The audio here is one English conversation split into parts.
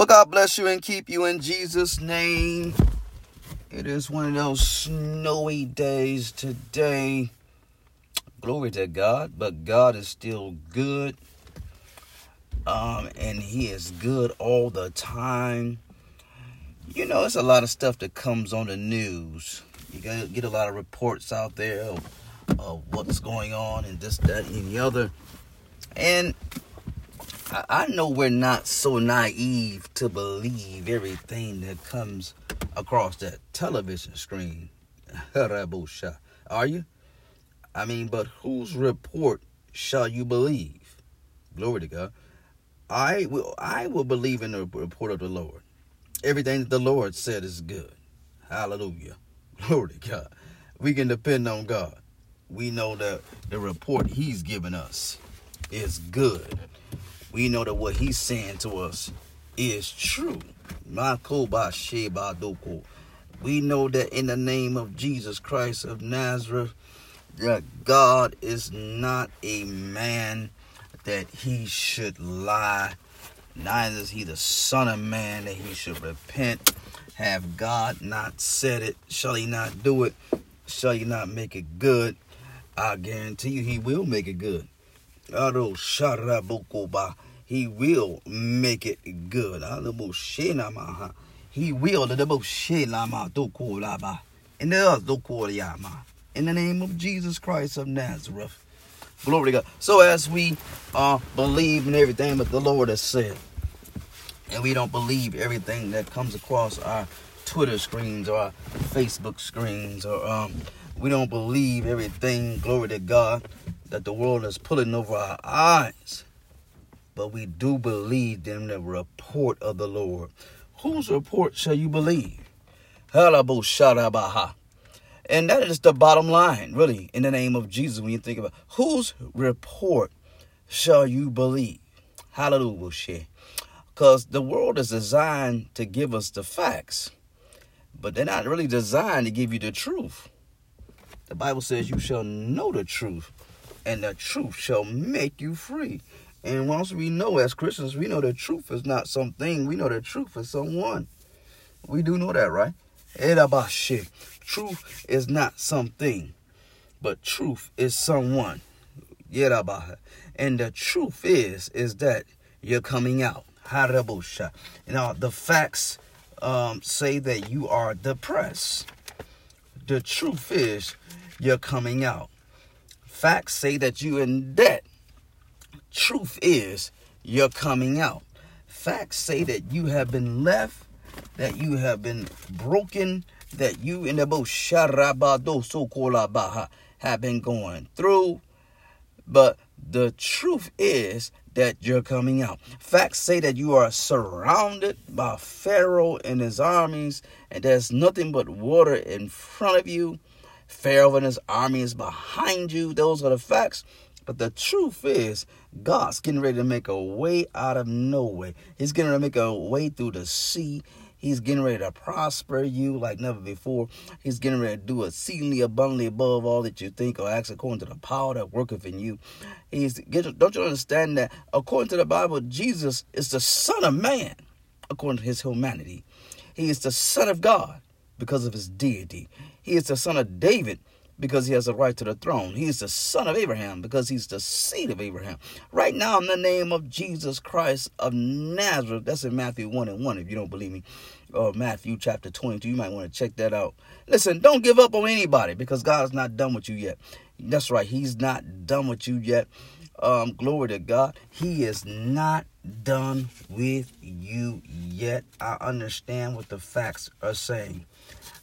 Well, God bless you and keep you in Jesus' name. It is one of those snowy days today. Glory to God, but God is still good. Um, and He is good all the time. You know, it's a lot of stuff that comes on the news. You get a lot of reports out there of, of what's going on and this, that, and the other. And I know we're not so naive to believe everything that comes across that television screen. Are you? I mean, but whose report shall you believe? Glory to God. I will I will believe in the report of the Lord. Everything that the Lord said is good. Hallelujah. Glory to God. We can depend on God. We know that the report He's given us is good we know that what he's saying to us is true. We know that in the name of Jesus Christ of Nazareth, that God is not a man that he should lie, neither is he the Son of Man that he should repent. Have God not said it? Shall he not do it? Shall he not make it good? I guarantee you he will make it good. He will make it good. He will. In the name of Jesus Christ of Nazareth. Glory to God. So as we uh, believe in everything that the Lord has said, and we don't believe everything that comes across our Twitter screens or our Facebook screens, or um, we don't believe everything, glory to God, that the world is pulling over our eyes. But we do believe in the report of the Lord. Whose report shall you believe? Hallelujah! And that is the bottom line, really, in the name of Jesus, when you think about whose report shall you believe? Hallelujah. Because the world is designed to give us the facts, but they're not really designed to give you the truth. The Bible says you shall know the truth, and the truth shall make you free. And once we know as Christians, we know the truth is not something, we know the truth is someone. We do know that, right? Truth is not something, but truth is someone. And the truth is, is that you're coming out. Now, the facts um, say that you are depressed. The truth is, you're coming out. Facts say that you're in debt. Truth is, you're coming out. Facts say that you have been left, that you have been broken, that you in the both sharabado so have been going through. But the truth is that you're coming out. Facts say that you are surrounded by Pharaoh and his armies, and there's nothing but water in front of you. Pharaoh and his army is behind you. Those are the facts. But the truth is, God's getting ready to make a way out of no way. He's getting ready to make a way through the sea. He's getting ready to prosper you like never before. He's getting ready to do exceedingly abundantly above all that you think or ask according to the power that worketh in you. He's don't you understand that according to the Bible, Jesus is the Son of Man, according to his humanity. He is the Son of God because of his deity. He is the Son of David because he has a right to the throne. He is the son of Abraham because he's the seed of Abraham. Right now, in the name of Jesus Christ of Nazareth, that's in Matthew 1 and 1, if you don't believe me, or Matthew chapter 22, you might want to check that out. Listen, don't give up on anybody because God's not done with you yet. That's right, he's not done with you yet. Um, glory to God. He is not done with you yet. I understand what the facts are saying.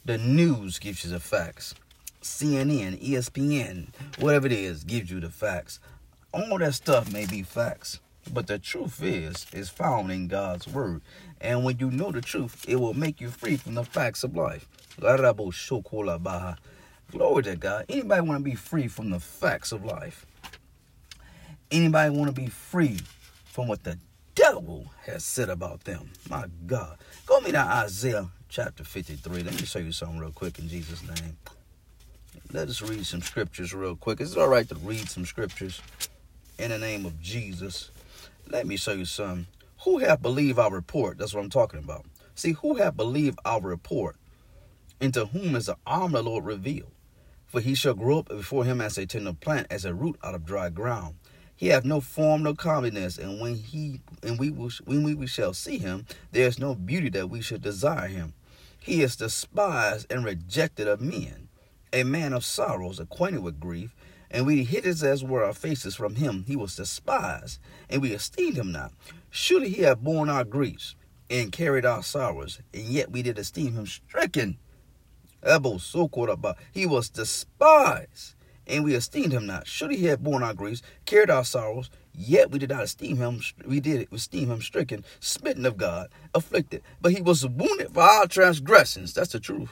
The news gives you the facts. CNN, ESPN, whatever it is, gives you the facts. All that stuff may be facts, but the truth is, is found in God's word. And when you know the truth, it will make you free from the facts of life. Glory to God. Anybody want to be free from the facts of life? Anybody want to be free from what the devil has said about them? My God. Go me to Isaiah chapter 53. Let me show you something real quick in Jesus' name let us read some scriptures real quick. Is it all right to read some scriptures in the name of Jesus? Let me show you some. Who have believed our report? That's what I'm talking about. See, who have believed our report? Into whom is the arm of the Lord revealed? For he shall grow up before him as a tender plant, as a root out of dry ground. He hath no form, no comeliness, and when he and we will, when we shall see him, there is no beauty that we should desire him. He is despised and rejected of men, a man of sorrows, acquainted with grief, and we hid his as were our faces from him. He was despised, and we esteemed him not. Surely he hath borne our griefs and carried our sorrows, and yet we did esteem him stricken. He was despised and we esteemed him not. Should he have borne our griefs, carried our sorrows, yet we did not esteem him. We did esteem him stricken, smitten of God, afflicted. But he was wounded for our transgressions. That's the truth.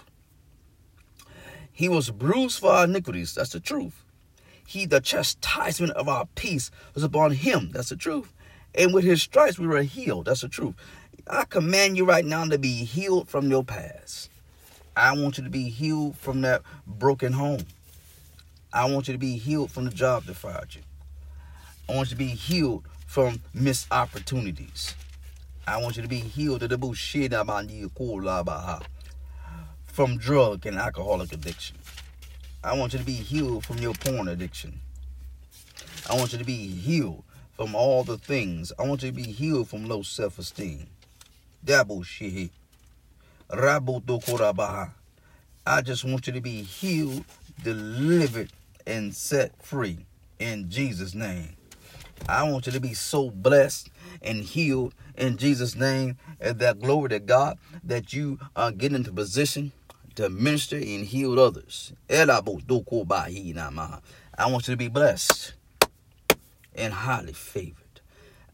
He was bruised for our iniquities. That's the truth. He, the chastisement of our peace, was upon him. That's the truth. And with his stripes we were healed. That's the truth. I command you right now to be healed from your past. I want you to be healed from that broken home. I want you to be healed from the job that fired you. I want you to be healed from missed opportunities. I want you to be healed of the bullshit from drug and alcoholic addiction. I want you to be healed from your porn addiction. I want you to be healed from all the things. I want you to be healed from low self-esteem. That bullshit. I just want you to be healed, delivered, and set free in Jesus' name. I want you to be so blessed and healed in Jesus' name and that glory to God that you uh, get into position to minister and heal others. I want you to be blessed and highly favored.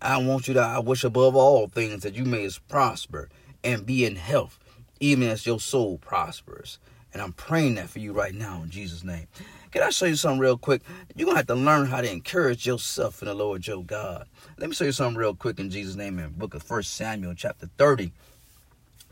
I want you to, I wish above all things that you may prosper and be in health, even as your soul prospers. And I'm praying that for you right now in Jesus' name. Can I show you something real quick? You're going to have to learn how to encourage yourself in the Lord your God. Let me show you something real quick in Jesus' name in book of 1 Samuel chapter 30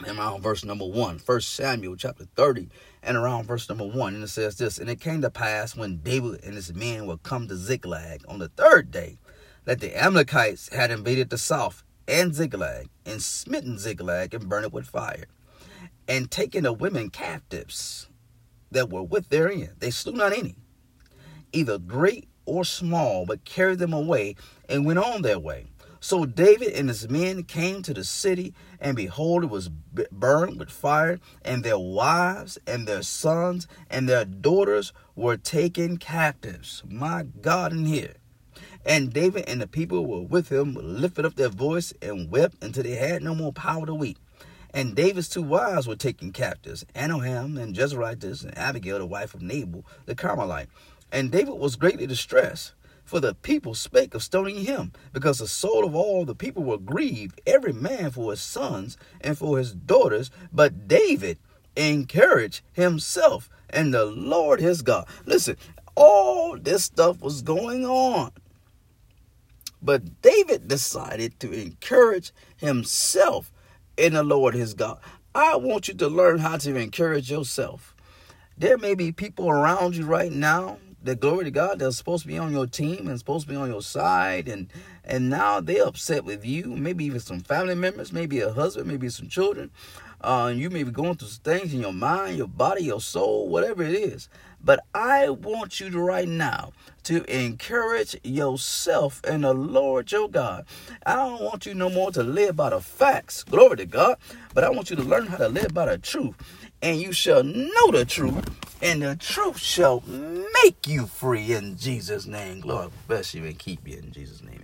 and around verse number 1. 1 Samuel chapter 30 and around verse number 1. And it says this, And it came to pass when David and his men were come to Ziklag on the third day, that the Amalekites had invaded the south and Ziklag, and smitten Ziklag and burned it with fire, and taken the women captives that were with therein. They slew not any, either great or small, but carried them away and went on their way. So David and his men came to the city, and behold, it was burned with fire, and their wives and their sons and their daughters were taken captives. My God, in here. And David and the people were with him lifted up their voice and wept until they had no more power to weep. And David's two wives were taken captives, Ahinoam and Jezreelitess, and Abigail, the wife of Nabal, the Carmelite. And David was greatly distressed, for the people spake of stoning him, because the soul of all the people were grieved, every man for his sons and for his daughters. But David encouraged himself and the Lord his God. Listen, all this stuff was going on. But David decided to encourage himself in the Lord his God. I want you to learn how to encourage yourself. There may be people around you right now that glory to God that's supposed to be on your team and supposed to be on your side and and now they're upset with you. Maybe even some family members, maybe a husband, maybe some children. Uh, you may be going through things in your mind, your body, your soul, whatever it is. But I want you to right now to encourage yourself in the Lord your God. I don't want you no more to live by the facts, glory to God, but I want you to learn how to live by the truth. And you shall know the truth, and the truth shall make you free in Jesus' name. Lord bless you and keep you in Jesus' name.